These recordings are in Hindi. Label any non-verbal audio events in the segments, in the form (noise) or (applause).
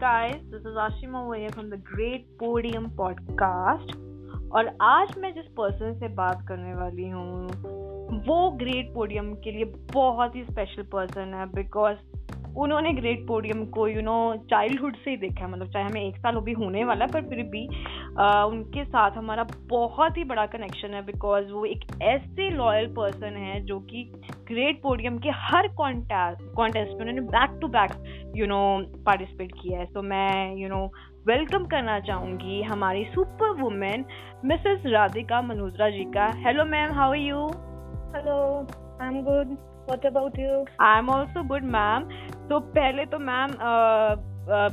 Guys this is Ashima Mohe from the great podium podcast और आज मैं जिस पर्सन से बात करने वाली हूँ, वो ग्रेट पोडियम के लिए बहुत ही स्पेशल पर्सन है बिकॉज़ उन्होंने ग्रेट पोडियम को यू नो चाइल्डहुड से ही देखा है। मतलब चाहे हमें एक साल भी होने वाला है पर फिर भी आ, उनके साथ हमारा बहुत ही बड़ा कनेक्शन है बिकॉज़ वो एक ऐसे लॉयल पर्सन है जो कि ग्रेट पोडियम के हर कॉन्टेस्ट कॉन्टेस्ट में उन्होंने back to back you know participate किया है। सो मैं यू नो वेलकम करना चाहूँगी हमारी super woman Mrs Radhika Manojra ji का। Hello ma'am how are you hello I am good about you I am also good ma'am तो पहले तो मैम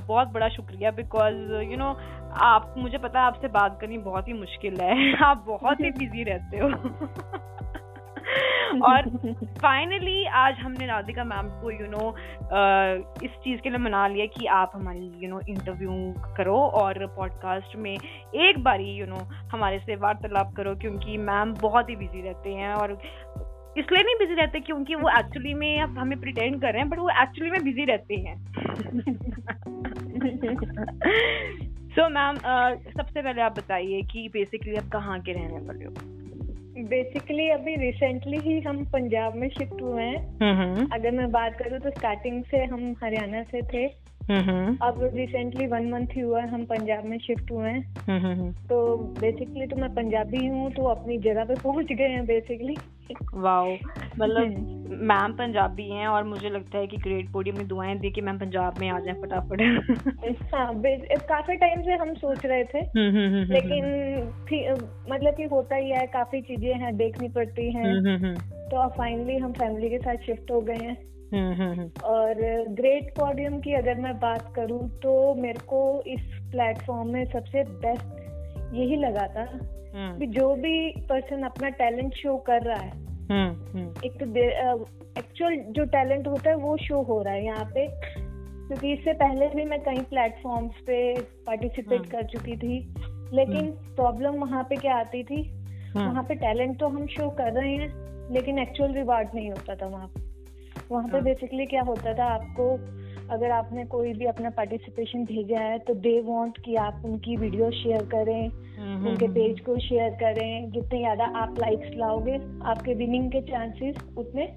बहुत बड़ा शुक्रिया बिकॉज़ यू नो आप मुझे पता है आपसे बात करनी बहुत ही मुश्किल है। (laughs) आप बहुत ही बिज़ी रहते हो। (laughs) और फाइनली आज हमने राधिका मैम को यू you नो know, इस चीज़ के लिए मना लिया कि आप हमारी यू नो इंटरव्यू करो और पॉडकास्ट में एक बारी यू you नो know, हमारे से वार्तालाप करो क्योंकि मैम बहुत ही बिज़ी रहते हैं और इसलिए नहीं बिज़ी रहते क्योंकि वो एक्चुअली में अब हमें प्रिटेंड कर रहे हैं बट वो एक्चुअली में बिज़ी रहते हैं। सो so, मैम uh, सबसे पहले आप बताइए कि बेसिकली आप कहाँ के रहने वाले हो? बेसिकली अभी रिसेंटली ही हम पंजाब में शिफ्ट हुए हैं। अगर मैं बात करूँ तो स्टार्टिंग से हम हरियाणा से थे। अब रिसेंटली वन मंथ ही हुआ है हम पंजाब में शिफ्ट हुए हैं। तो बेसिकली तो मैं पंजाबी हूँ तो अपनी जगह पे पहुँच गए हैं बेसिकली वाओ मतलब (laughs) मैम पंजाबी हैं और मुझे लगता है कि ग्रेट पोडियम में दुआएँ दी कि मैम पंजाब में आ जाए फटाफट। हाँ काफ़ी टाइम से हम सोच रहे थे लेकिन मतलब कि होता ही है काफ़ी चीज़ें हैं देखनी पड़ती हैं। तो अब फाइनली हम फैमिली के साथ शिफ्ट हो गए हैं। और ग्रेट पॉडियम की अगर मैं बात करूँ तो मेरे को इस प्लेटफॉर्म में सबसे बेस्ट यही लगा था कि जो भी पर्सन अपना टैलेंट शो कर रहा है। एक तो एक्चुअल जो टैलेंट होता है वो शो हो रहा है यहाँ पे। क्योंकि इससे पहले भी मैं कई प्लेटफॉर्म्स पे पार्टिसिपेट कर चुकी थी लेकिन प्रॉब्लम वहाँ पे क्या आती थी? वहाँ पे टैलेंट तो हम शो कर रहे हैं लेकिन एक्चुअल रिवार्ड नहीं होता था वहाँ पे। वहाँ पे बेसिकली हाँ। क्या होता था आपको अगर आपने कोई भी अपना पार्टिसिपेशन भेजा है तो दे वांट कि आप उनकी वीडियो शेयर करें हम्म, उनके पेज हम्म, को शेयर करें। जितने ज़्यादा आप लाइक्स लाओगे आपके विनिंग के चांसेस उतने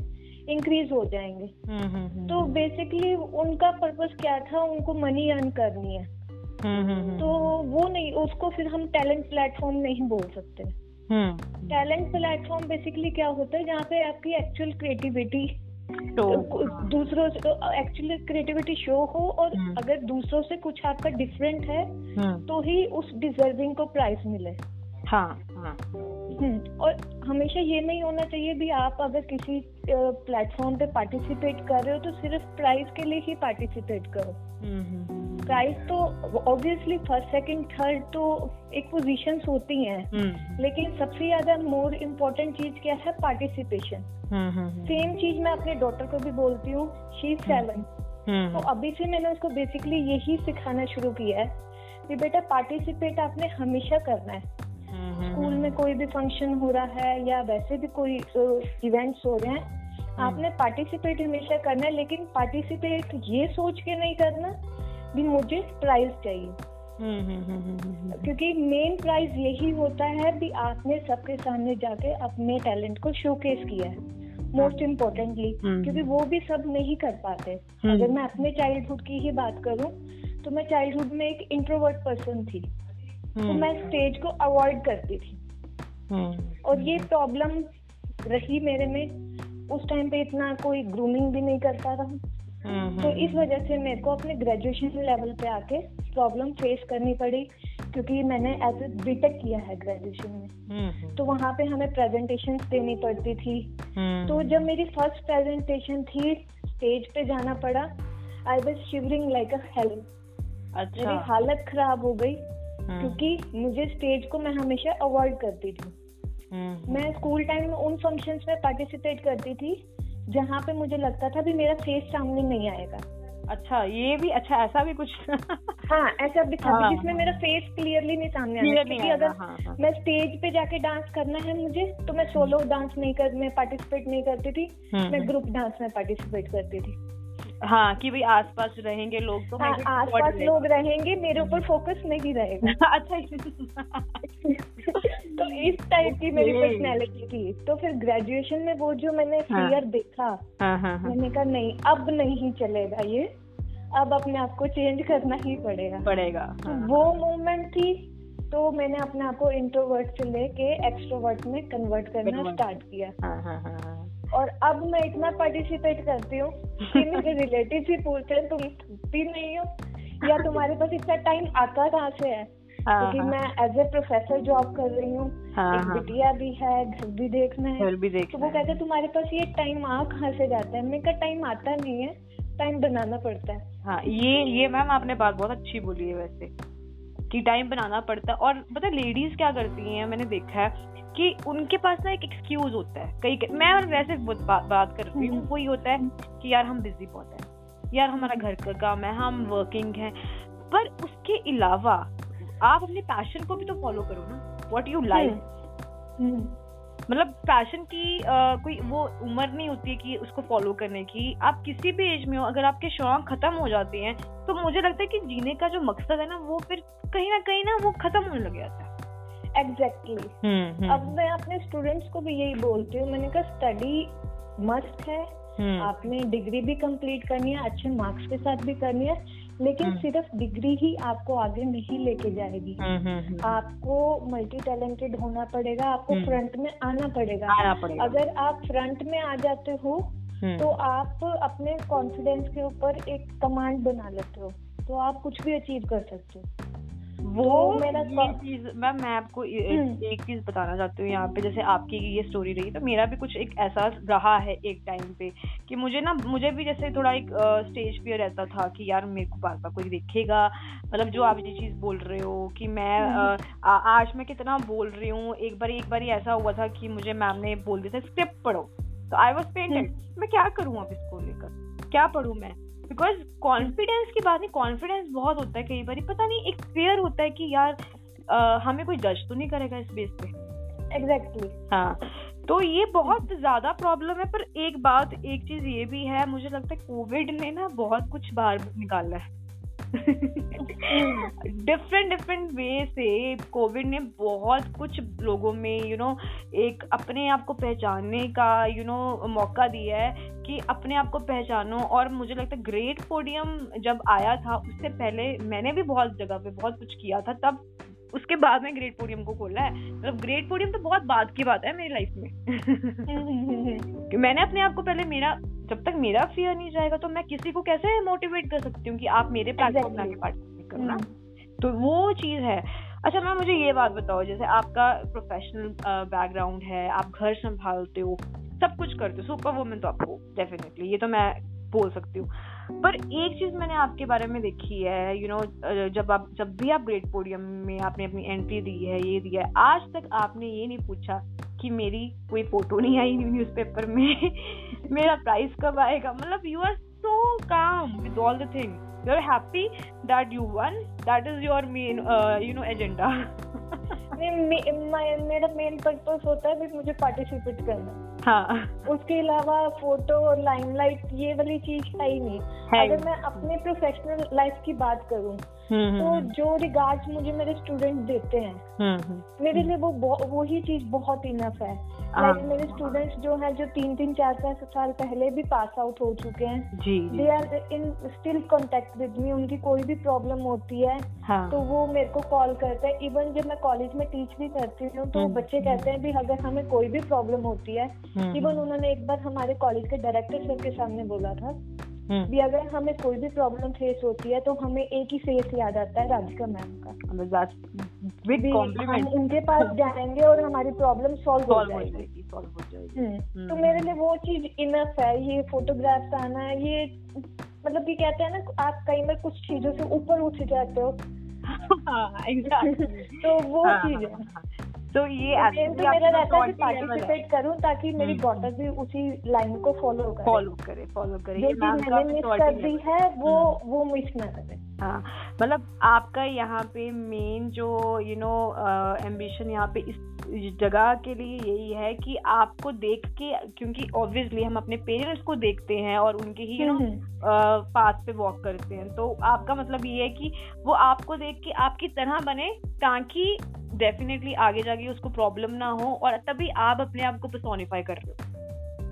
इंक्रीज हो जाएँगे। हम्म, तो बेसिकली उनका पर्पस क्या था उनको मनी अर्न करनी है। तो वो नहीं उसको फिर हम टैलेंट प्लेटफॉर्म नहीं बोल सकते। टैलेंट प्लेटफॉर्म बेसिकली क्या होता है जहाँ पे आपकी एक्चुअल क्रिएटिविटी दूसरों से एक्चुअली क्रिएटिविटी शो हो और हम्म। अगर दूसरों से कुछ आपका डिफरेंट है हम्म। तो ही उस डिजर्विंग को प्राइस मिले हाँ हाँ। हम्म, और हमेशा ये नहीं होना चाहिए भी आप अगर किसी प्लेटफॉर्म पे पार्टिसिपेट कर रहे हो तो सिर्फ़ प्राइस के लिए ही पार्टिसिपेट करो। प्राइस तो ऑब्वियसली फ़र्स्ट सेकंड थर्ड तो एक पोजीशंस होती हैं। लेकिन सबसे ज़्यादा मोर इम्पोर्टेंट चीज़ क्या है? पार्टिसिपेशन सेम चीज़ मैं अपने डॉटर को भी बोलती हूँ शी सेवन तो अभी से मैंने उसको बेसिकली यही सिखाना शुरू किया है कि बेटा पार्टिसिपेट आपने हमेशा करना है। स्कूल में कोई भी फ़ंक्शन हो रहा है या वैसे भी कोई इवेंट्स हो रहे हैं आपने पार्टिसिपेट हमेशा करना है लेकिन पार्टिसिपेट ये सोच के नहीं करना भी मुझे प्राइज चाहिए। क्योंकि मेन प्राइज यही होता है भी आपने सबके सामने जाके अपने टैलेंट को शोकेस किया है मोस्ट इम्पोर्टेंटली हम्म। क्योंकि वो भी सब नहीं कर पाते। हम्म। अगर मैं अपने चाइल्डहुड की ही बात करूँ तो मैं चाइल्डहुड में एक इंट्रोवर्ट पर्सन थी। तो हम्म। मैं स्टेज को अवॉइड करती थी। और ये प्रॉब्लम रही मेरे में। उस टाइम पे इतना कोई ग्रूमिंग भी नहीं करता था। तो इस वजह से मेरे को अपने ग्रेजुएशन लेवल पे आके प्रॉब्लम फेस करनी पड़ी क्योंकि मैंने एज ए बीटेक किया है ग्रेजुएशन में। हम्म। तो वहाँ पे हमें प्रेजेंटेशन देनी पड़ती थी। हम्म। तो जब मेरी फ़र्स्ट प्रेजेंटेशन थी स्टेज पे जाना पड़ा I was shivering like a hell मेरी हालत खराब हो गई हम्म। क्योंकि मुझे स्टेज को मैं हमेशा अवॉइड करती थी। मैं स्कूल टाइम में उन फ़ंक्शंस में पार्टिसिपेट करती थी जहाँ पे मुझे लगता था भी मेरा फेस सामने नहीं आएगा। अच्छा ये भी अच्छा ऐसा भी कुछ? हाँ ऐसा भी था हाँ, जिसमें मेरा फेस क्लियरली नहीं सामने आया क्योंकि अगर हाँ, हाँ. मैं स्टेज पे जाके डांस करना है मुझे तो मैं सोलो डांस नहीं कर मैं पार्टिसिपेट नहीं करती थी हम्म, मैं ग्रुप हम्म। डांस में पार्टिसिपेट करती थी। हाँ कि भाई आसपास रहेंगे लोग तो हाँ, आसपास लोग रहेंगे मेरे ऊपर फोकस नहीं रहेगा। (laughs) अच्छा (laughs) इस टाइप की मेरी पर्सनैलिटी थी। तो फिर ग्रेजुएशन में वो जो मैंने फियर हाँ, देखा हाँ, हाँ, हाँ, मैंने कहा नहीं अब नहीं चलेगा ये। अब अपने आप को चेंज करना ही पड़ेगा। पड़ेगा तो हाँ, वो मोमेंट थी तो मैंने अपने आप को इंट्रोवर्ट से लेके एक्सट्रोवर्ट में कन्वर्ट करना स्टार्ट किया। हाँ, हाँ, हाँ, हाँ. और अब मैं इतना पार्टिसिपेट करती हूँ कि (laughs) मेरे रिलेटिव भी पूछते हैं तुम भी नहीं हो? या तुम्हारे पास इतना टाइम आता कहाँ से है हाँ, क्योंकि हाँ, मैं एज ए प्रोफेसर जॉब कर रही हूँ हाँ, एक हाँ, बिटिया भी है घर भी देखना है। घर भी देखना तो वो कहते हैं तुम्हारे पास ये टाइम आ कहाँ से जाता है? मेरे का टाइम आता नहीं है टाइम बनाना पड़ता है। हाँ ये ये मैम आपने बात बहुत अच्छी बोली है वैसे कि टाइम बनाना पड़ता है। और पता लेडीज़ क्या करती हैं मैंने देखा है कि उनके पास ना एक एक्सक्यूज होता है। कई मैं वैसे बा, बात करती हूँ वही होता है कि यार हम बिज़ी बहुत है। यार हमारा घर का काम है हम वर्किंग है। पर उसके अलावा आप अपने पैशन को भी तो फॉलो करो ना वॉट यू लाइक मतलब पैशन की आ, कोई वो उम्र नहीं होती कि उसको फॉलो करने की आप किसी भी एज में हो अगर आपके शौक खत्म हो जाते हैं तो मुझे लगता है कि जीने का जो मकसद है ना वो फिर कहीं ना कहीं ना वो खत्म होने लग जाता है एग्जैक्टली exactly. हम्म, हम्म। अब मैं अपने स्टूडेंट्स को भी यही बोलती हूँ मैंने कहा स्टडी मस्ट है हम्म। आपने डिग्री भी कंप्लीट करनी है अच्छे मार्क्स के साथ भी करनी है लेकिन सिर्फ़ डिग्री ही आपको आगे नहीं लेके जाएगी। आपको मल्टी टैलेंटेड होना पड़ेगा आपको फ्रंट में आना पड़ेगा। आना पड़ेगा। अगर आप फ्रंट में आ जाते हो तो आप अपने कॉन्फिडेंस के ऊपर एक कमांड बना लेते हो तो आप कुछ भी अचीव कर सकते हो। वो मेरा ये चीज़ मैम मैं आपको हम्म। एक चीज़ बताना चाहती हूँ यहाँ पे जैसे आपकी ये स्टोरी रही तो मेरा भी कुछ एक एहसास रहा है एक टाइम पे कि मुझे ना मुझे भी जैसे थोड़ा एक स्टेज पे रहता था कि यार मेरे को बार बार कोई देखेगा मतलब जो आप ये चीज़ बोल रहे हो कि मैं हम्म। आ, आज मैं कितना बोल रही हूँ एक बार एक बार ऐसा हुआ था कि मुझे मैम ने बोल दिया था स्क्रिप्ट पढ़ो तो आई वॉज़ पेंटेड मैं क्या करूँ अब इसको लेकर क्या पढ़ू मैं बिकॉज़ कॉन्फिडेंस की बात नहीं कॉन्फिडेंस बहुत होता है कई बार। पता नहीं एक फेयर होता है कि यार आ, हमें कोई जज तो नहीं करेगा इस बेस पे। Exactly exactly. हाँ तो ये बहुत ज़्यादा प्रॉब्लम है पर एक बात एक चीज़ ये भी है मुझे लगता है कोविड ने ना बहुत कुछ बाहर निकाला है। डिफरेंट डिफरेंट वे से कोविड ने बहुत कुछ लोगों में यू you नो know, एक अपने आप को पहचानने का यू you नो know, मौका दिया है कि अपने आप को पहचानो। और मुझे लगता है ग्रेट पोडियम जब आया था उससे पहले मैंने भी बहुत जगह पे बहुत कुछ किया था तब उसके बाद में ग्रेट पोडियम को खोला है। मतलब ग्रेट पोडियम तो बहुत बाद की बात है मेरी लाइफ में। (laughs) मैंने अपने आप को पहले मेरा जब तक मेरा फियर नहीं जाएगा तो मैं किसी को कैसे मोटिवेट कर सकती हूँ कि आप मेरे प्लेटफॉर्म में आगे पार्टिसिपेट करना तो वो चीज़ है। अच्छा मैम मुझे ये बात बताओ जैसे आपका प्रोफेशनल बैकग्राउंड है आप घर संभालते हो सब कुछ करते हो सुपर वुमेन तो आपको डेफिनेटली ये तो मैं बोल सकती हूँ। पर एक चीज़ मैंने आपके बारे में देखी है यू you नो know, जब आप जब भी आप ग्रेट पोडियम में आपने अपनी एंट्री दी है ये दिया है आज तक आपने ये नहीं पूछा कि मेरी कोई फ़ोटो नहीं आई न्यूज़पेपर में? मेरा प्राइस कब आएगा? मतलब you are so calm with all the thing you are happy that you won that is your main you know agenda मेरा मेन पर्पस होता है कि मुझे पार्टिसिपेट करना। हाँ। उसके अलावा फ़ोटो और लाइमलाइट ये वाली चीज़ है ही नहीं। अगर मैं अपने प्रोफेशनल लाइफ की बात करूँ हम्म, हम्म, तो हम्म। जो रिगार्ड्स मुझे मेरे स्टूडेंट देते हैं मेरे लिए वो वो ही चीज़ बहुत इनफ है। लाइक like, मेरे स्टूडेंट्स जो हैं जो तीन तीन चार चार साल पहले भी पास आउट हो चुके हैं जी they are in still contact with me उनकी कोई भी प्रॉब्लम होती है हाँ. तो वो मेरे को कॉल करते हैं इवन जब मैं कॉलेज में टीच भी करती हूँ तो हुँ. बच्चे कहते हैं भी अगर हमें कोई भी प्रॉब्लम होती है इवन उन्होंने एक बार हमारे कॉलेज के डायरेक्टर सर के सामने बोला था हम्म। भी अगर हमें कोई भी प्रॉब्लम फेस होती है तो हमें एक ही फेस याद आता है राधिका मैम का हम उनके पास (laughs) जाएँगे और हमारी प्रॉब्लम सॉल्व हो जाएगी। सॉल्व हो जाएगी। तो मेरे लिए वो चीज़ इनफ है ये फोटोग्राफ्स आना है ये मतलब ये कहते हैं ना आप कई बार कुछ चीज़ों से ऊपर उठ जाते हो। (laughs) हाँ, (laughs) तो वो हाँ, चीज़ है हाँ, तो ये तो मेरा रहता है पार्टिसिपेट करूँ ताकि मेरी डॉटर हम्म, हम्म। भी उसी लाइन को फॉलो करे। फॉलो करे फॉलो करे। जो मैंने मिस कर दी है वो हम्म। वो मिस ना करे। हाँ मतलब आपका यहाँ पे मेन जो यू नो एम्बिशन यहाँ पे इस जगह के लिए यही है कि आपको देख के क्योंकि ऑब्वियसली हम अपने पेरेंट्स को देखते हैं और उनके ही यू नो पाथ पे वॉक करते हैं। तो आपका मतलब ये है कि वो आपको देख के आपकी तरह बने ताकि डेफिनेटली आगे जाके उसको प्रॉब्लम ना हो और तभी आप अपने आप को पर्सोनिफाई कर रहे हो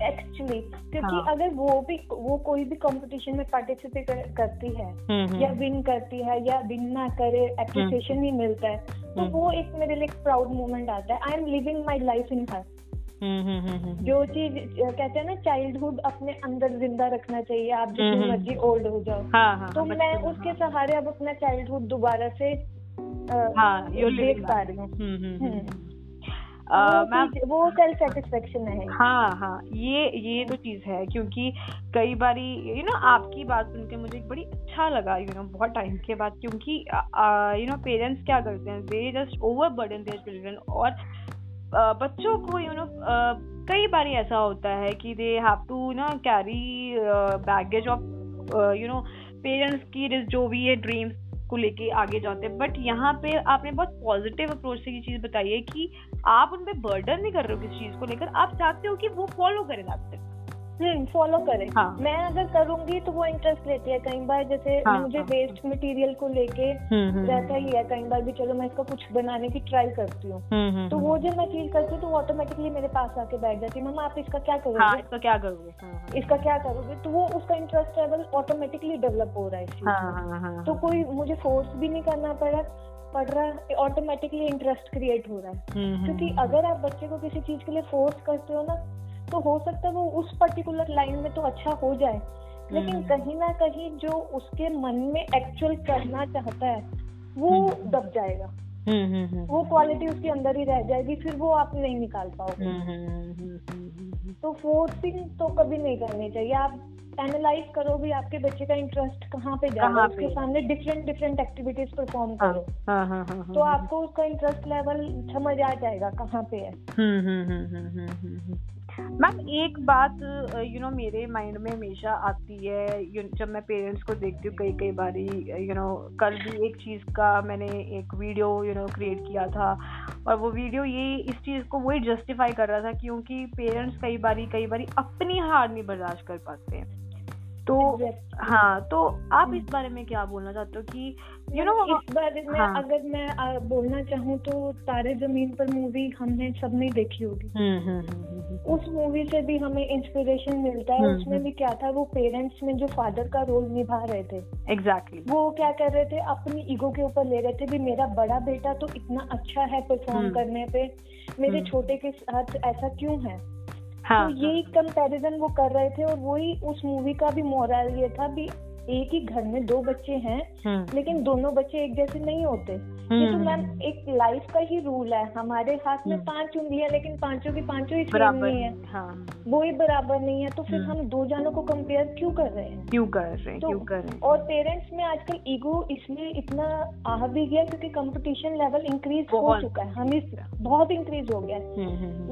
एक्चुअली क्योंकि हाँ. अगर वो भी वो कोई भी कंपटीशन में पार्टिसिपेट कर, करती है हम्म, हम्म। या विन करती है या विन ना करे एप्रिसिएशन हम्म। ही मिलता है तो हुँ. वो एक मेरे लिए प्राउड मोमेंट आता है I am living my life in हर जो चीज़ कहते हैं ना चाइल्डहुड अपने अंदर ज़िंदा रखना चाहिए आप जितनी मर्ज़ी ओल्ड हो जाओ हाँ, हाँ, तो मैं उसके सहारे अब अपना चाइल्डहुड दोबारा से हाँ, देख पा रही हूँ। वो सेल्फ सेटिस्फेक्शन है। हाँ हाँ ये ये तो चीज़ है क्योंकि कई बारी यू नो आपकी बात सुन के मुझे बड़ी अच्छा लगा यू नो बहुत टाइम के बाद क्योंकि यू नो पेरेंट्स क्या करते हैं they just over burden their children और बच्चों को यू नो कई बार ऐसा होता है कि दे हैव टू ना carry baggage of you know parents की जो भी है ड्रीम्स को लेके आगे जाते हैं। बट यहाँ पे आपने बहुत पॉजिटिव अप्रोच से ये चीज़ बताई है कि आप उन पर बर्डन नहीं कर रहे हो किसी चीज़ को लेकर। आप चाहते हो कि वो फॉलो करें हम्म फॉलो करें। हाँ. मैं अगर करूँगी तो वो इंटरेस्ट लेती है। कई बार जैसे हाँ, मुझे हाँ, वेस्ट मटेरियल को लेके हम्म, हम्म, रहता ही है। कई बार भी चलो मैं इसका कुछ बनाने की ट्राई करती हूँ। हम्म, तो वो जब मैं फील करती हूँ तो ऑटोमेटिकली मेरे पास आके बैठ जाती है। मम्मा आप इसका क्या करोगे? हाँ, इसका क्या करोगे? इसका क्या करोगे? तो वो उसका इंटरेस्ट लेवल ऑटोमेटिकली डेवलप हो रहा है हाँ, तो कोई मुझे फोर्स भी नहीं करना पड़ा पढ़ रहा है ऑटोमेटिकली इंटरेस्ट क्रिएट हो रहा है। क्योंकि अगर आप बच्चे को किसी चीज़ के लिए फोर्स करते हो ना तो हो सकता है वो उस पर्टिकुलर लाइन में तो अच्छा हो जाए लेकिन हम्म। कहीं ना कहीं जो उसके मन में एक्चुअल करना चाहता है वो हम्म। दब जाएगा हम्म, वो क्वालिटी उसके अंदर ही रह जाएगी फिर वो आप नहीं निकाल पाओगे तो फोर्सिंग तो कभी नहीं करनी चाहिए आप एनालाइज करो भी आपके बच्चे का इंटरेस्ट कहाँ पे जा रहा है उसके सामने डिफरेंट डिफरेंट एक्टिविटीज़ परफॉर्म करो हाँ, हाँ, हाँ, तो आपको उसका इंटरेस्ट लेवल समझ आ जाएगा कहाँ पे है मैम, एक बात यू नो मेरे माइंड में हमेशा आती है जब मैं पेरेंट्स को देखती हूँ, कई कई बारी यू नो कल भी एक चीज़ का मैंने एक वीडियो यू नो क्रिएट किया था और वो वीडियो ये इस चीज़ को वही जस्टिफाई कर रहा था क्योंकि पेरेंट्स कई बारी कई बारी अपनी हार नहीं बर्दाश्त कर पाते हैं। तो हाँ तो आप इस बारे में क्या बोलना चाहते हो कि यू नो इस बारे में हाँ. अगर मैं बोलना चाहूँ तो तारे ज़मीन पर मूवी हमने सबने देखी होगी। हम्म, हम्म, उस मूवी से भी हमें इंस्पिरेशन मिलता है। उसमें भी क्या था वो पेरेंट्स में जो फादर का रोल निभा रहे थे एग्जैक्टली exactly. वो क्या कर रहे थे अपनी ईगो के ऊपर ले रहे थे भी मेरा बड़ा बेटा तो इतना अच्छा है परफॉर्म करने पे। मेरे छोटे के साथ ऐसा क्यों है? हाँ, तो यही कंपैरिजन वो कर रहे थे और वही उस मूवी का भी मोरल ये था भी एक ही घर में दो बच्चे हैं हम्म। लेकिन दोनों बच्चे एक जैसे नहीं होते। ये तो मैम हम्म। एक लाइफ का ही रूल है। हमारे हाथ में हम्म। पाँच उंगलियाँ लेकिन पाँचों की पाँचों ही सेम नहीं है। हाँ। वो ही बराबर नहीं है तो फिर हम दो जानों को कंपेयर क्यों कर रहे हैं? क्यों कर रहे हैं? तो, क्यों कर रहे हैं? और पेरेंट्स में आजकल ईगो इसलिए इतना आ भी गया क्योंकि कंपटीशन लेवल इंक्रीज हो चुका है। हम इस बहुत इंक्रीज हो गया है।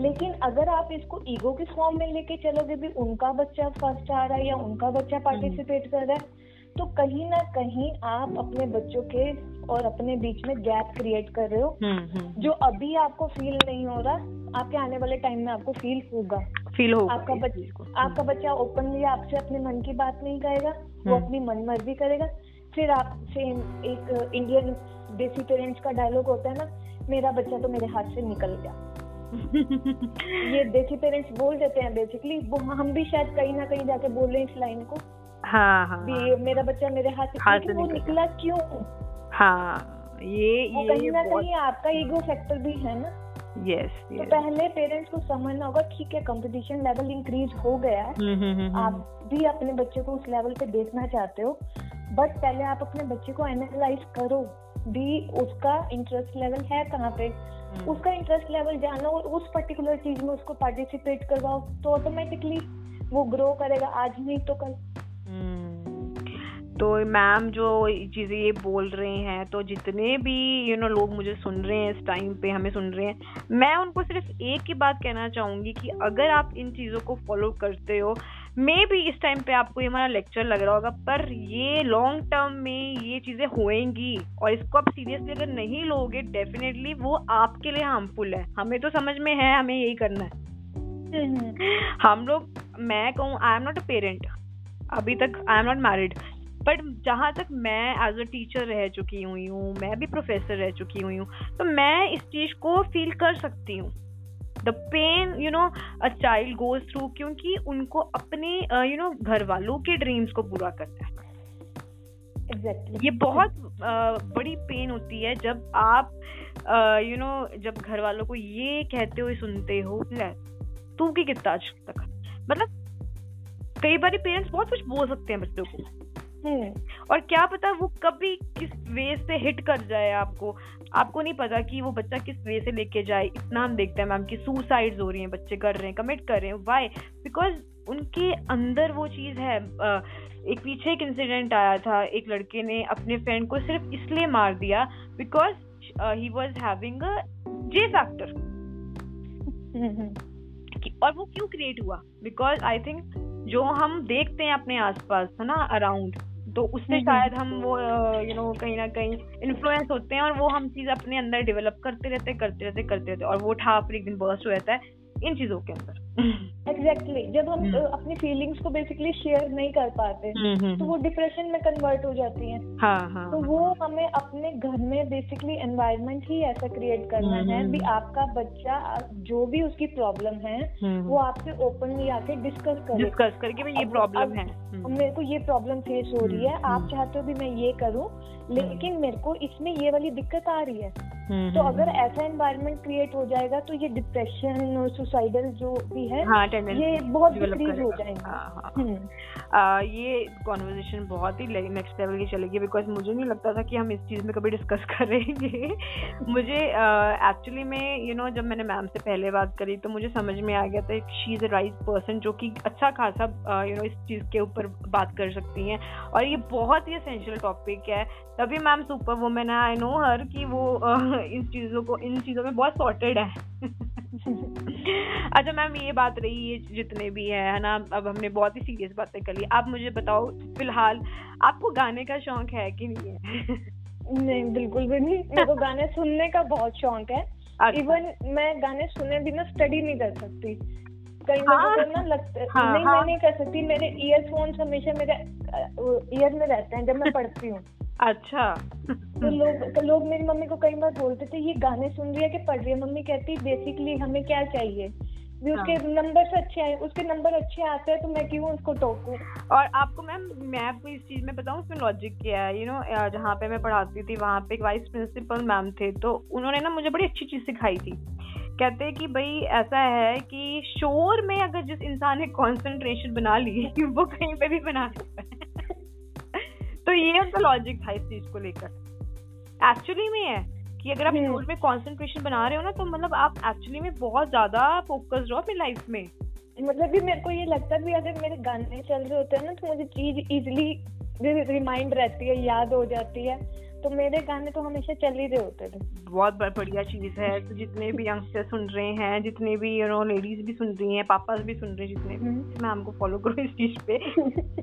लेकिन अगर आप इसको ईगो के फॉर्म में लेके चलोगे भी उनका बच्चा फ़र्स्ट आ रहा है या उनका बच्चा पार्टिसिपेट कर रहा है तो कहीं ना कहीं आप अपने बच्चों के और अपने बीच में गैप क्रिएट कर रहे हो। हम्म, हम्म। जो अभी आपको फील नहीं हो रहा आपके आने वाले टाइम में आपको फील होगा। फील होगा आपका बच्चा आपका बच्चा ओपनली आपसे अपने मन की बात नहीं करेगा वो हम्म। अपनी मन मर्ज़ी करेगा। फिर आप सेम एक इंडियन देसी पेरेंट्स का डायलॉग होता है ना मेरा बच्चा तो मेरे हाथ से निकल गया। (laughs) ये देसी पेरेंट्स बोल देते हैं बेसिकली वो हम भी शायद कहीं ना कहीं जाके बोल रहे हैं इस लाइन को। हाँ हाँ, हाँ। मेरा बच्चा मेरे हाथ से हाथ वो निकला क्यों? हाँ ये ये कहीं ना कहीं आपका ईगो फैक्टर भी है ना। यस तो पहले पेरेंट्स को समझना होगा ठीक है कंपटीशन लेवल इंक्रीज हो गया है। हम्म, हम्म, हम्म, आप भी अपने बच्चे को उस लेवल पे देखना चाहते हो। बट पहले आप अपने बच्चे को एनालाइज करो भी उसका इंटरेस्ट लेवल है कहाँ पे। उसका इंटरेस्ट लेवल जानो और उस पर्टिकुलर चीज़ में उसको पार्टिसिपेट करवाओ तो ऑटोमेटिकली वो ग्रो करेगा। आज नहीं तो कल। तो मैम जो चीज़ें ये बोल रहे हैं तो जितने भी यू you नो know, लोग मुझे सुन रहे हैं इस टाइम पे हमें सुन रहे हैं मैं उनको सिर्फ़ एक ही बात कहना चाहूँगी कि अगर आप इन चीज़ों को फॉलो करते हो मे भी इस टाइम पे आपको ये हमारा लेक्चर लग रहा होगा पर ये लॉन्ग टर्म में ये चीज़ें होएँगी और इसको आप सीरियसली अगर नहीं लोगे डेफिनेटली वो आपके लिए हार्मफुल है। हमें तो समझ में है हमें यही करना है। हम्म। हम लोग मैं कहूँ I am not a parent अभी तक I am not married but जहाँ तक मैं एज अ टीचर रह चुकी हुई हूँ मैं भी प्रोफेसर रह चुकी हुई हूँ तो मैं इस चीज़ को फील कर सकती हूँ the pain you know a child goes through क्योंकि उनको अपने यू नो घर वालों के ड्रीम्स को पूरा करना है exactly. ये बहुत uh, बड़ी पेन होती है जब आप you uh, know you know, जब घर वालों को ये कहते हुए सुनते हो तू की कितना आज तक मतलब कई बार पेरेंट्स बहुत कुछ बोल सकते हैं बच्चों को। और क्या पता वो कभी किस वे से हिट कर जाए आपको। आपको नहीं पता कि वो बच्चा किस वे से लेके जाए। इतना हम देखते हैं मैम कि सुसाइड्स हो रही हैं, बच्चे कर रहे हैं कमिट कर रहे हैं। वाई बिकॉज़ उनके अंदर वो चीज़ है। एक पीछे एक इंसिडेंट आया था। एक लड़के ने अपने फ्रेंड को सिर्फ़ इसलिए मार दिया because he was having J factor और वो क्यों क्रिएट हुआ? बिकॉज़ आई थिंक जो हम देखते हैं अपने आसपास, है ना अराउंड तो उससे हम्म, हम्म। शायद हम वो यू नो कहीं ना कहीं इन्फ्लुएंस होते हैं और वो हम चीज़ अपने अंदर डेवलप करते रहते करते रहते करते रहते और वो ठाप एक दिन बर्स्ट हो जाता है इन चीज़ों के अंदर एग्जैक्टली (laughs) exactly. जब हम hmm. अपनी फीलिंग्स को बेसिकली शेयर नहीं कर पाते hmm. तो वो डिप्रेशन में कन्वर्ट हो जाती है। हाँ, हाँ, तो वो हमें अपने घर में बेसिकली एनवायरनमेंट ही ऐसा क्रिएट करना है भी आपका बच्चा जो भी उसकी प्रॉब्लम है वो आपसे ओपनली आके डिस्कस करे। डिस्कस करके ये प्रॉब्लम है। मेरे को ये प्रॉब्लम फेस हो रही है आप चाहते हो भी मैं ये करूँ लेकिन मेरे को इसमें ये वाली दिक्कत आ रही है। तो अगर। ऐसा एनवायरनमेंट क्रिएट हो जाएगा तो ये डिप्रेशन और सुसाइडल जो भी है। हाँ, ये बहुत डिक्रीज हो जाएगा। हाँ, हाँ. ये कॉन्वर्जेशन बहुत ही नेक्स्ट लेवल की चलेगी बिकॉज़ मुझे नहीं लगता था कि हम इस चीज़ में कभी डिस्कस (laughs) करेंगे। मुझे एक्चुअली uh, में यू नो जब मैंने मैम से पहले बात करी तो मुझे समझ में आ गया था she is a right person जो कि अच्छा खासा यू नो इस चीज़ के ऊपर बात कर सकती हैं। और ये बहुत ही असेंशियल टॉपिक है। तभी मैम सुपर वुमेन है। आई नो हर कि वो (laughs) इन चीज़ों को इन चीज़ों में बहुत सॉर्टेड है। (laughs) अच्छा मैम ये बात रही है जितने भी है है ना? अब हमने बहुत ही सीरियस बातें कर। ली आप मुझे बताओ फ़िलहाल आपको गाने का शौक है कि नहीं है? नहीं बिल्कुल भी नहीं। मेरे को गाने सुनने का बहुत शौक है। इवन अच्छा। मैं गाने सुने बिना स्टडी नहीं कर सकती। कई हाँ, ना लगता है हाँ, नहीं हाँ, मैं नहीं कर सकती। मेरे ईयरफोन्स हमेशा मेरे ईयर में रहते हैं जब मैं पढ़ती हूँ। अच्छा। तो लोग तो लोग मेरी मम्मी को कई बार बोलते थे ये गाने सुन रही है कि पढ़ रही है? मम्मी कहती बेसिकली हमें क्या चाहिए? भी उसके हाँ. नंबर अच्छे आए उसके नंबर अच्छे आते हैं तो मैं क्यों उसको टोकू? और आपको मैम मैं आपको इस चीज़ में बताऊँ उसमें लॉजिक क्या है? यू नो जहाँ पे मैं पढ़ाती थी वहाँ पे एक वाइस प्रिंसिपल मैम थे तो उन्होंने ना मुझे बड़ी अच्छी चीज़ सिखाई थी। कहते हैं कि भाई ऐसा है कि शोर में अगर जिस इंसान ने कॉन्सेंट्रेशन बना ली है (laughs) वो कहीं पे भी बना सकता है। (laughs) तो ये उनका लॉजिक था इस चीज़ को लेकर। एक्चुअली में है। कि अगर आप शोर हम्म। में कॉन्सेंट्रेशन बना रहे हो ना तो मतलब आप एक्चुअली में बहुत ज़्यादा फोकस रहो अपनी लाइफ में मतलब भी मेरे को ये लगता है भी अगर मेरे गाने चल रहे होते हैं ना तो मुझे चीज़ इजिली रिमाइंड रहती है याद हो जाती है तो मेरे गाने तो हमेशा चल ही रहे होते थे। बहुत बढ़िया चीज़ है। तो जितने भी यंगस्टर सुन रहे हैं जितने भी यू नो लेडीज़ भी सुन रही हैं पापास भी सुन रहे हैं जितने भी हम्म। मैम को फॉलो करो इस चीज़ पे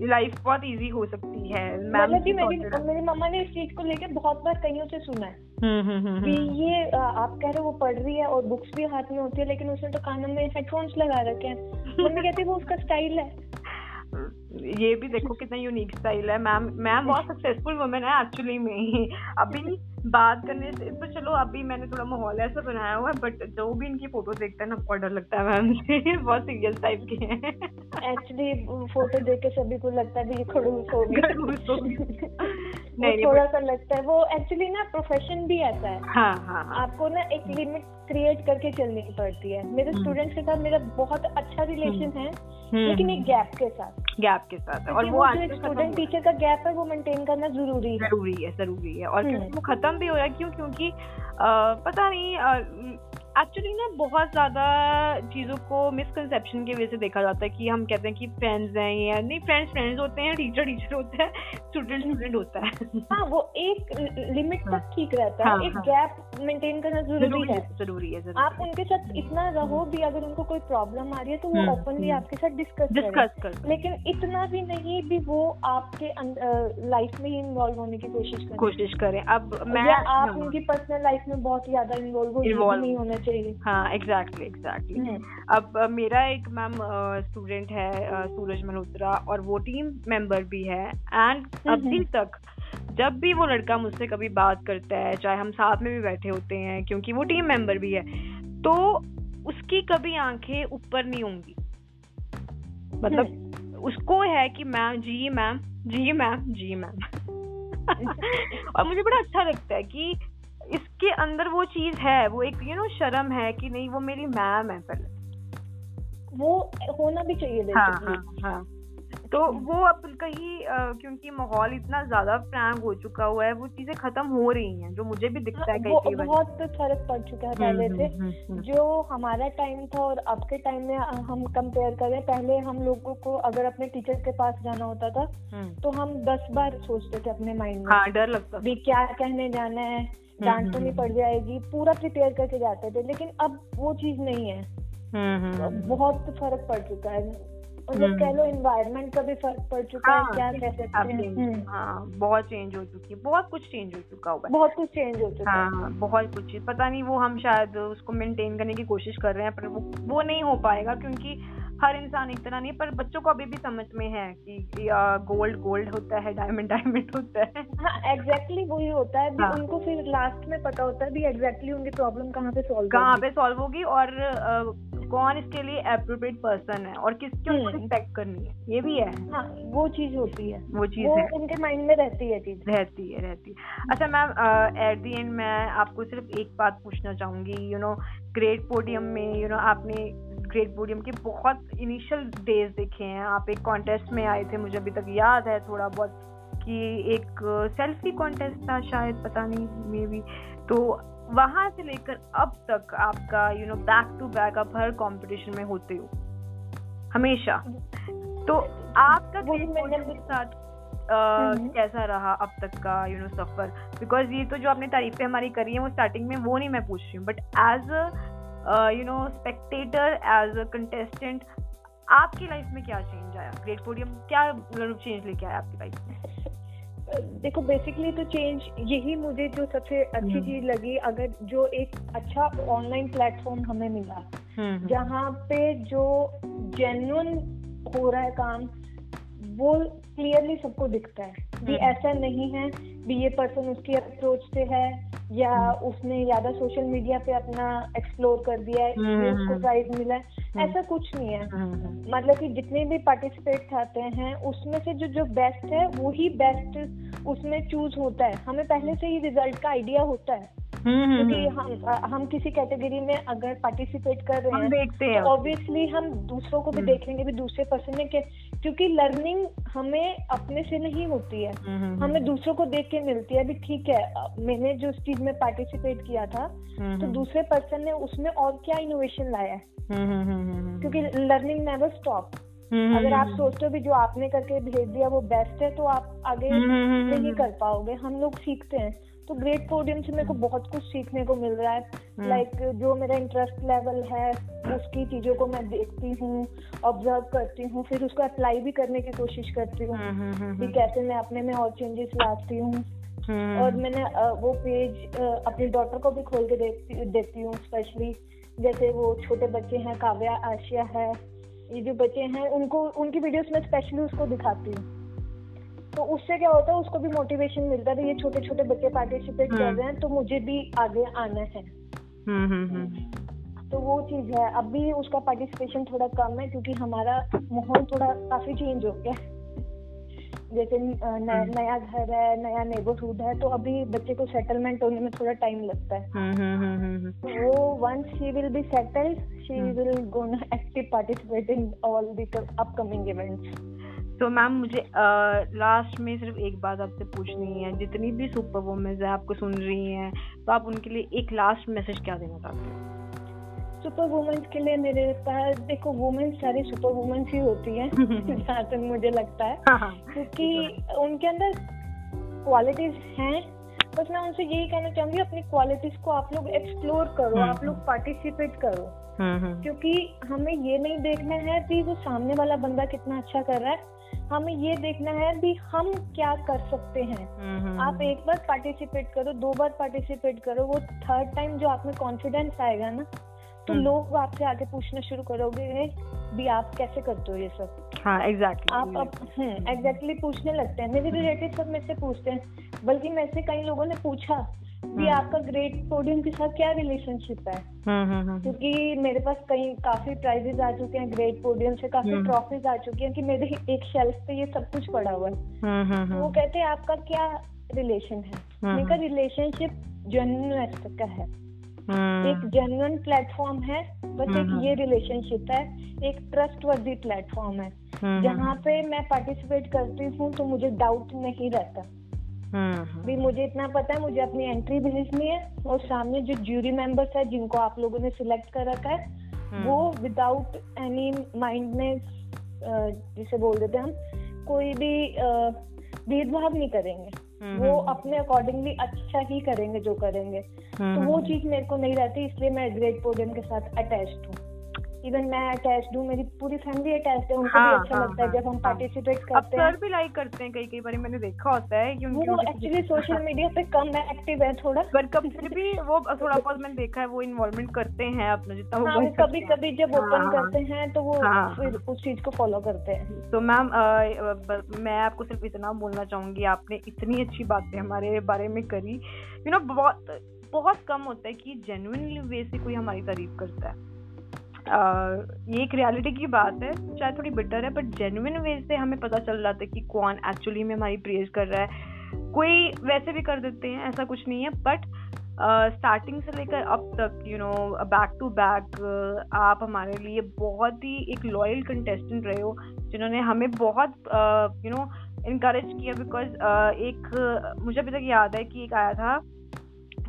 लाइफ बहुत इजी हो सकती है। मैम मतलब मेरी मेरी मम्मा ने इस चीज़ को लेकर बहुत बार कईयों से सुना है। हम्म, हम्म, कि ये आप कह रहे हो वो पढ़ रही है और बुक्स भी हाथ में होती है लेकिन उसने तो कानों में हेडफोन्स लगा रखे हैं। मम्मी कहती है वो उसका स्टाइल है। ये भी देखो कितना यूनिक स्टाइल है। मैम मैम बहुत सक्सेसफुल वुमेन है एक्चुअली में अभी बात करने से तो चलो अभी मैंने थोड़ा माहौल ऐसा बनाया हुआ है बट जो भी इनकी फ़ोटो देखता है ना बहुत डर लगता है मैम से। (laughs) बहुत सीरियस टाइप के हैं। एक्चुअली फ़ोटो देख के सभी को लगता है ये खड़ूस हो (laughs) नहीं थोड़ा सा लगता है। वो एक्चुअली ना प्रोफेशन भी ऐसा है। हाँ, हाँ, हाँ. आपको ना एक लिमिट क्रिएट करके चलनी पड़ती है। मेरे स्टूडेंट्स हम्म। के साथ मेरा बहुत अच्छा रिलेशन हम्म। है हम्म, लेकिन एक गैप के साथ। गैप के साथ और वो स्टूडेंट टीचर का गैप है वो मेंटेन करना ज़रूरी है। ज़रूरी है ज़रूरी है। और वो खत्म भी हो रहा है क्यों? क्योंकि पता नहीं एक्चुअली ना बहुत ज़्यादा चीज़ों को मिसकनसेप्शन की वजह से देखा जाता है कि हम कहते हैं कि फ्रेंड्स हैं या नहीं फ्रेंड्स फ्रेंड्स होते हैं टीचर टीचर होता है स्टूडेंट स्टूडेंट होता है। हाँ वो एक लिमिट तक हाँ। ठीक रहता है हाँ, एक गैप हाँ। मेंटेन करना ज़रूरी है। ज़रूरी है आप उनके साथ इतना रहो भी अगर उनको कोई प्रॉब्लम आ रही है तो वो ओपनली हम्म, हम्म। आपके साथ डिस्कस डिस्कस कर लेकिन इतना भी नहीं भी वो आपके लाइफ में ही इन्वॉल्व होने की कोशिश करें। कोशिश करें। अब मैं आप उनकी पर्सनल लाइफ में बहुत ज़्यादा इन्वॉल्व नहीं होना चाहिए। हाँ एग्जैक्टली एग्जैक्टली हम्म। अब मेरा एक मैम स्टूडेंट है सूरज मल्होत्रा और वो टीम मेंबर भी है। एंड हम्म, अभी हम्म। तक जब भी वो लड़का मुझसे कभी बात करता है चाहे हम साथ में भी बैठे होते हैं क्योंकि वो टीम मेंबर भी है तो उसकी कभी आँखें ऊपर नहीं होंगी। मतलब उसको है कि ma'am ji ma'am ji ma'am ji ma'am (laughs) और मुझे बड़ा अच्छा लगता है कि इसके अंदर वो चीज़ है वो एक यू नो शर्म है कि नहीं वो मेरी मैम है पहले। वो होना भी चाहिए हाँ हाँ हाँ। तो वो अब कहीं क्योंकि माहौल इतना ज़्यादा फ्रैंक हो चुका हुआ है वो चीज़ें खत्म हो रही हैं जो मुझे भी दिखता है हाँ, कहीं बहुत फ़र्क पड़ चुका है पहले हम्म, से। हम्म, हम्म, जो हमारा टाइम था और अब के टाइम में हम कंपेयर करें पहले हम लोगों को अगर अपने टीचर के पास जाना होता था तो हम दस बार सोचते थे अपने माइंड में हाँ, डर लगता भी क्या कहने जाना है। डांट तो नहीं पड़ जाएगी पूरा प्रिपेयर करके जाते थे लेकिन अब वो चीज़ नहीं है। बहुत फ़र्क पड़ चुका है। और कह लो इन्वायरमेंट का भी फ़र्क पड़ चुका हाँ, है क्या कह सकते हम्म। बहुत चेंज हो चुकी है बहुत कुछ चेंज हो चुका हुआ बहुत कुछ चेंज हो चुका हाँ, हाँ बहुत कुछ पता नहीं वो हम शायद उसको मेंटेन करने की कोशिश कर रहे हैं पर वो वो नहीं हो पाएगा क्योंकि हर इंसान एक तरह नहीं पर बच्चों को अभी भी समझ में है कि गोल्ड गोल्ड होता है डायमंड डायमंड होता है। हाँ एग्जैक्टली वही होता है। हाँ. उनको फिर लास्ट में पता होता है भी एग्जैक्टली उनकी प्रॉब्लम कहाँ पे सॉल्व कहाँ पे सॉल्व होगी और कौन इसके लिए अप्रोप्रिएट पर्सन है और किसकी उनको रिस्पेक्ट हम्म। करनी है? ये भी है। हाँ वो चीज़ होती है। वो चीज़ है। उनके माइंड में रहती है चीज़। रहती है रहती है। अच्छा मैम एट दी एंड मैं आपको सिर्फ़ एक बात पूछना चाहूँगी। यू नो ग्रेट पोडियम में यू नो आपने ग्रेट पोडियम के बहुत इनिशियल डेज़ देखे हैं। आप एक कॉन्टेस्ट में आए थे मुझे अभी तक याद है थोड़ा बहुत कि एक सेल्फी कॉन्टेस्ट था शायद पता नहीं मे बी तो वहाँ से लेकर अब तक आपका you know back to back आप हर कंपटीशन में होते हो। हमेशा। तो आपका के साथ कैसा रहा अब तक का यू नो सफ़र? बिकॉज़ ये तो जो आपने तारीफें हमारी करी है वो स्टार्टिंग में वो नहीं मैं पूछ रही हूँ। But as you know spectator as a contestant आपकी लाइफ में क्या चेंज आया? ग्रेट पोडियम क्या चेंज लेके आया आपकी लाइफ में? देखो बेसिकली तो चेंज यही मुझे जो सबसे अच्छी हम्म। चीज़ लगी अगर जो एक अच्छा ऑनलाइन प्लेटफॉर्म हमें मिला हम्म, हम्म। जहाँ पे जो जेन्युन हो रहा है काम वो क्लियरली सबको दिखता है कि ऐसा नहीं है भी ये पर्सन उसकी अप्रोच से है या उसने ज़्यादा सोशल मीडिया पे अपना एक्सप्लोर कर दिया है इसलिए उसको प्राइज मिला है ऐसा कुछ नहीं है। मतलब कि जितने भी पार्टिसिपेट आते हैं उसमें से जो जो बेस्ट है वो ही बेस्ट उसमें चूज़ होता है। हमें पहले से ही रिज़ल्ट का आइडिया होता है। हम्म, हम्म, क्योंकि हम्म। हम हम किसी कैटेगरी में अगर पार्टिसिपेट कर रहे हैं देखते हैं। ऑब्वियसली हम दूसरों को भी देखेंगे भी दूसरे पर्सन ने क्योंकि लर्निंग हमें अपने से नहीं होती है। हमें दूसरों को देख के मिलती है अभी ठीक है मैंने जो उस चीज़ में पार्टिसिपेट किया था तो दूसरे पर्सन ने उसमें और क्या इनोवेशन लाया है? क्योंकि लर्निंग नेवर स्टॉप अगर आप सोचते हो भी जो आपने करके भेज दिया वो बेस्ट है तो आप आगे नहीं कर पाओगे। हम लोग सीखते हैं। तो ग्रेट पोडियम से मेरे को बहुत कुछ सीखने को मिल रहा है। Like hmm. जो मेरा इंटरेस्ट लेवल है उसकी चीज़ों को मैं देखती हूँ ऑब्ज़र्व करती हूँ फिर उसको अप्लाई भी करने की कोशिश करती हूँ। हम्म, कि कैसे मैं अपने में और चेंजेस लाती हूँ। और मैंने वो पेज अपनी डॉटर को भी खोल के देखती देखती हूँ स्पेशली जैसे वो छोटे बच्चे हैं काव्या आशिया है ये जो बच्चे हैं उनको उनकी वीडियोस में स्पेशली उसको दिखाती हूँ। तो उससे क्या होता है उसको भी मोटिवेशन मिलता है ये छोटे छोटे बच्चे पार्टिसिपेट कर हम्म। रहे हैं तो मुझे भी आगे आना है। हम्म, हम्म, तो वो चीज़ है। अभी उसका पार्टिसिपेशन थोड़ा कम है क्योंकि हमारा माहौल थोड़ा काफ़ी चेंज हो गया जैसे नया घर है नया नेबरहुड है तो अभी बच्चे को सेटलमेंट होने में थोड़ा टाइम लगता है। तो वो once she will be settled she will gonna active participate in all the upcoming events तो मैम मुझे लास्ट में सिर्फ़ एक बात आपसे पूछनी है। जितनी भी सुपर वुमेन्स है आपको सुन रही हैं तो आप उनके लिए एक लास्ट मैसेज क्या देना चाहते हैं? सुपर वुमेन्स के लिए मेरे पास देखो वुमेन्स सारी सुपर वुमेन्स ही होती हैं (laughs) (laughs) जहाँ तक मुझे लगता है। हाँ, हाँ। क्योंकि उनके अंदर क्वालिटीज हैं बस मैं उनसे यही कहना चाहूँगी अपनी क्वालिटीज को आप लोग एक्सप्लोर करो हम्म, आप लोग पार्टिसिपेट हम्म। करो हम्म, क्योंकि हमें ये नहीं देखना है कि वो सामने वाला बंदा कितना अच्छा कर रहा है। हमें ये देखना है भी हम क्या कर सकते हैं। आप एक बार पार्टिसिपेट करो दो बार पार्टिसिपेट करो वो थर्ड टाइम जो आप में कॉन्फिडेंस आएगा ना तो लोग आपसे आगे पूछना शुरू करोगे भी आप कैसे करते हो ये सब? हाँ एग्जैक्टली आप अब एग्जैक्टली पूछने लगते हैं। मेरे रिलेटिव सब मेरे से पूछते हैं बल्कि मेरे से कई लोगों ने पूछा कि हम्म। आपका ग्रेट पोडियम के साथ क्या रिलेशनशिप है? हम्म, हम्म, क्योंकि मेरे पास कई काफ़ी प्राइजेस आ चुके हैं ग्रेट पोडियम से काफ़ी ट्रॉफीज आ चुकी हैं कि मेरे एक शेल्फ पे ये सब कुछ पड़ा हुआ है। तो वो कहते हैं आपका क्या रिलेशन है? मेरा रिलेशनशिप जर्नलिस्ट का है। एक जेन्युइन प्लेटफॉर्म है बस एक ये रिलेशनशिप है एक ट्रस्ट वर्दी प्लेटफॉर्म है जहाँ पे मैं पार्टिसिपेट करती हूँ तो मुझे डाउट नहीं रहता। भी मुझे इतना पता है मुझे अपनी एंट्री भेजनी है और सामने जो ज्यूरी मेंबर्स है जिनको आप लोगों ने सिलेक्ट कर रखा है वो विदाउट एनी माइंडनेस जिसे बोल देते हम कोई भी भेदभाव नहीं करेंगे। वो अपने अकॉर्डिंगली अच्छा ही करेंगे जो करेंगे। तो वो चीज़ मेरे को नहीं रहती इसलिए मैं ग्रेट पोडियम के साथ अटैच हूँ। इवन मैं अटैच हूँ मेरी पूरी फैमिली अटैच है उनको हाँ, भी अच्छा हाँ, लगता है हाँ, जब हम पार्टिसिपेट हाँ। करते हैं। भी लाइक करते हैं कई कई बार मैंने देखा होता है क्योंकि वो एक्चुअली सोशल मीडिया पे कम एक्टिव है थोड़ा। पर कब फिर भी वो थोड़ा बहुत मैंने देखा है वो इन्वॉल्वमेंट करते हैं अपना जितना वो हाँ, कभी कभी जब ओपन हाँ, करते हैं तो वो फिर उस चीज़ को फॉलो करते हैं। तो मैम मैं आपको सिर्फ़ इतना बोलना चाहूँगी आपने इतनी अच्छी बातें हमारे बारे में करी। यू नो बहुत बहुत कम होता है कि जेन्युइनली वे से कोई हमारी तारीफ़ करता है। ये एक रियलिटी की बात है शायद थोड़ी बिटर है बट जेन्युइन वे से हमें पता चल जाता है कि कौन एक्चुअली में हमारी प्रेज कर रहा है। कोई वैसे भी कर देते हैं ऐसा कुछ नहीं है बट स्टार्टिंग uh, से लेकर अब तक you know back to back आप हमारे लिए बहुत ही एक लॉयल कंटेस्टेंट रहे हो जिन्होंने हमें बहुत यू नो इनक्रेज किया बिकॉज़ एक मुझे अभी तक याद है कि एक आया था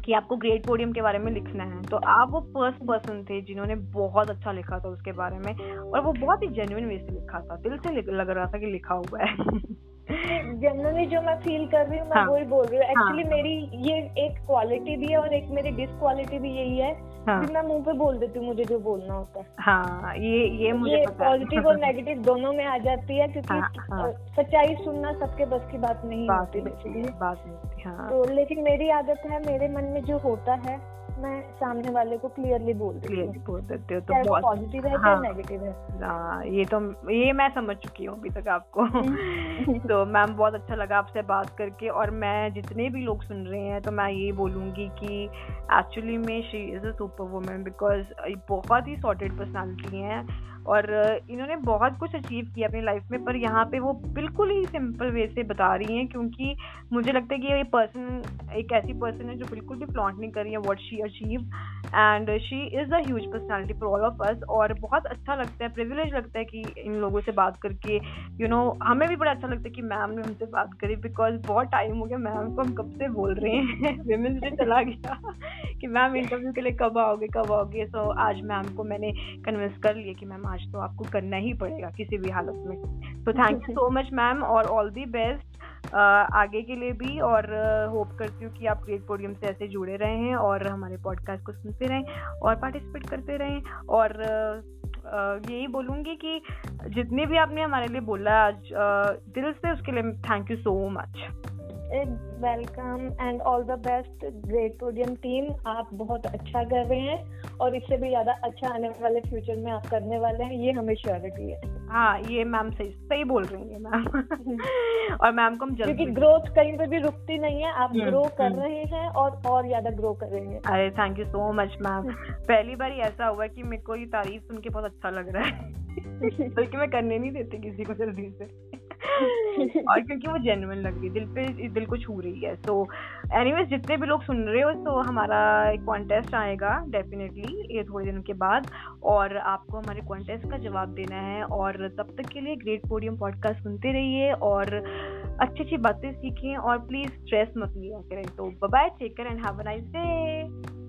कि आपको ग्रेट पोडियम के बारे में लिखना है। तो आप वो फ़र्स्ट पर्सन थे जिन्होंने बहुत अच्छा लिखा था उसके बारे में और वो बहुत ही जेन्यून वे से लिखा था। दिल से लग रहा था कि लिखा हुआ है। (laughs) जनरली जो मैं फील कर रही हूँ मैं हाँ, वही बोल रही हूँ। एक्चुअली हाँ, मेरी ये एक क्वालिटी भी है और एक मेरी डिसक्वालिटी भी यही है हाँ, फिर मैं मुँह पे बोल देती हूँ मुझे जो बोलना होता है। हाँ ये ये मुझे ये पॉजिटिव और नेगेटिव दोनों में आ जाती है क्योंकि हाँ, हाँ, सच्चाई सुनना सबके बस की बात नहीं बात होती बात नहीं हाँ, तो लेकिन मेरी आदत है मेरे मन में जो होता है मैं सामने वाले को क्लियरली बोल क्लियरली बोल देते हो तो बहुत पॉजिटिव है हाँ, नेगेटिव है। हाँ ये तो ये मैं समझ चुकी हूँ अभी तक आपको। (laughs) तो मैम बहुत अच्छा लगा आपसे बात करके और मैं जितने भी लोग सुन रहे हैं तो मैं ये बोलूँगी कि एक्चुअली में she is a super woman because बहुत ही सॉर्टेड पर्सनैलिटी हैं और इन्होंने बहुत कुछ अचीव किया अपनी लाइफ में पर यहाँ पे वो बिल्कुल ही सिंपल वे से बता रही हैं क्योंकि मुझे लगता है कि ये पर्सन एक ऐसी पर्सन है जो बिल्कुल भी फ्लॉन्ट नहीं कर रही है what she achieve and she is a huge personality for all of us और बहुत अच्छा लगता है प्रिविलेज लगता है कि इन लोगों से बात करके। यू you नो know, हमें भी बड़ा अच्छा लगता है कि मैम ने हमसे बात करी बिकॉज़ बहुत टाइम हो गया मैम को हम कब से बोल रहे हैं। (laughs) वेमेंस डे चला गया कि मैम इंटरव्यू के लिए कब आओगे कब आओगे? सो so, आज मैम को मैंने कन्विंस कर लिया कि मैम आज तो आपको करना ही पड़ेगा किसी भी हालत में। तो thank you so much ma'am और ऑल दी बेस्ट आगे के लिए भी और होप करती हूँ कि आप ग्रेट पोडियम से ऐसे जुड़े रहे हैं और हमारे पॉडकास्ट को सुनते रहें और पार्टिसिपेट करते रहें। और यही बोलूँगी कि जितने भी आपने हमारे लिए बोला आज दिल से उसके लिए thank you so much welcome and all the best great podium team आप बहुत अच्छा कर रहे हैं और इससे भी ज़्यादा अच्छा आने वाले फ्यूचर में आप करने वाले हैं, ये हमें श्योरिटी है। हाँ ये मैम सही सही बोल रही है मैम और मैम को हम जल्दी क्योंकि ग्रोथ कहीं पर भी रुकती नहीं है आप ग्रो हम्म, कर हम्म। रहे हैं और और ज़्यादा ग्रो करेंगे अरे thank you so much ma'am पहली बार ऐसा हुआ कि मेरे को ये तारीफ़ सुन के बहुत अच्छा लग रहा है। (laughs) बल्कि मैं करने नहीं देती किसी को जल्दी से। और क्योंकि वो जेनुअन लग रही है दिल पे दिल को छू रही है। सो so, जितने भी लोग सुन रहे हो तो हमारा एक कॉन्टेस्ट आएगा डेफिनेटली ये थोड़े दिन के बाद। और आपको हमारे कॉन्टेस्ट का जवाब देना है। और तब तक के लिए ग्रेट पोडियम पॉडकास्ट सुनते रहिए और अच्छी अच्छी बातें सीखें। और प्लीज़ स्ट्रेस मत लिया करें। तो bye take care and have a nice day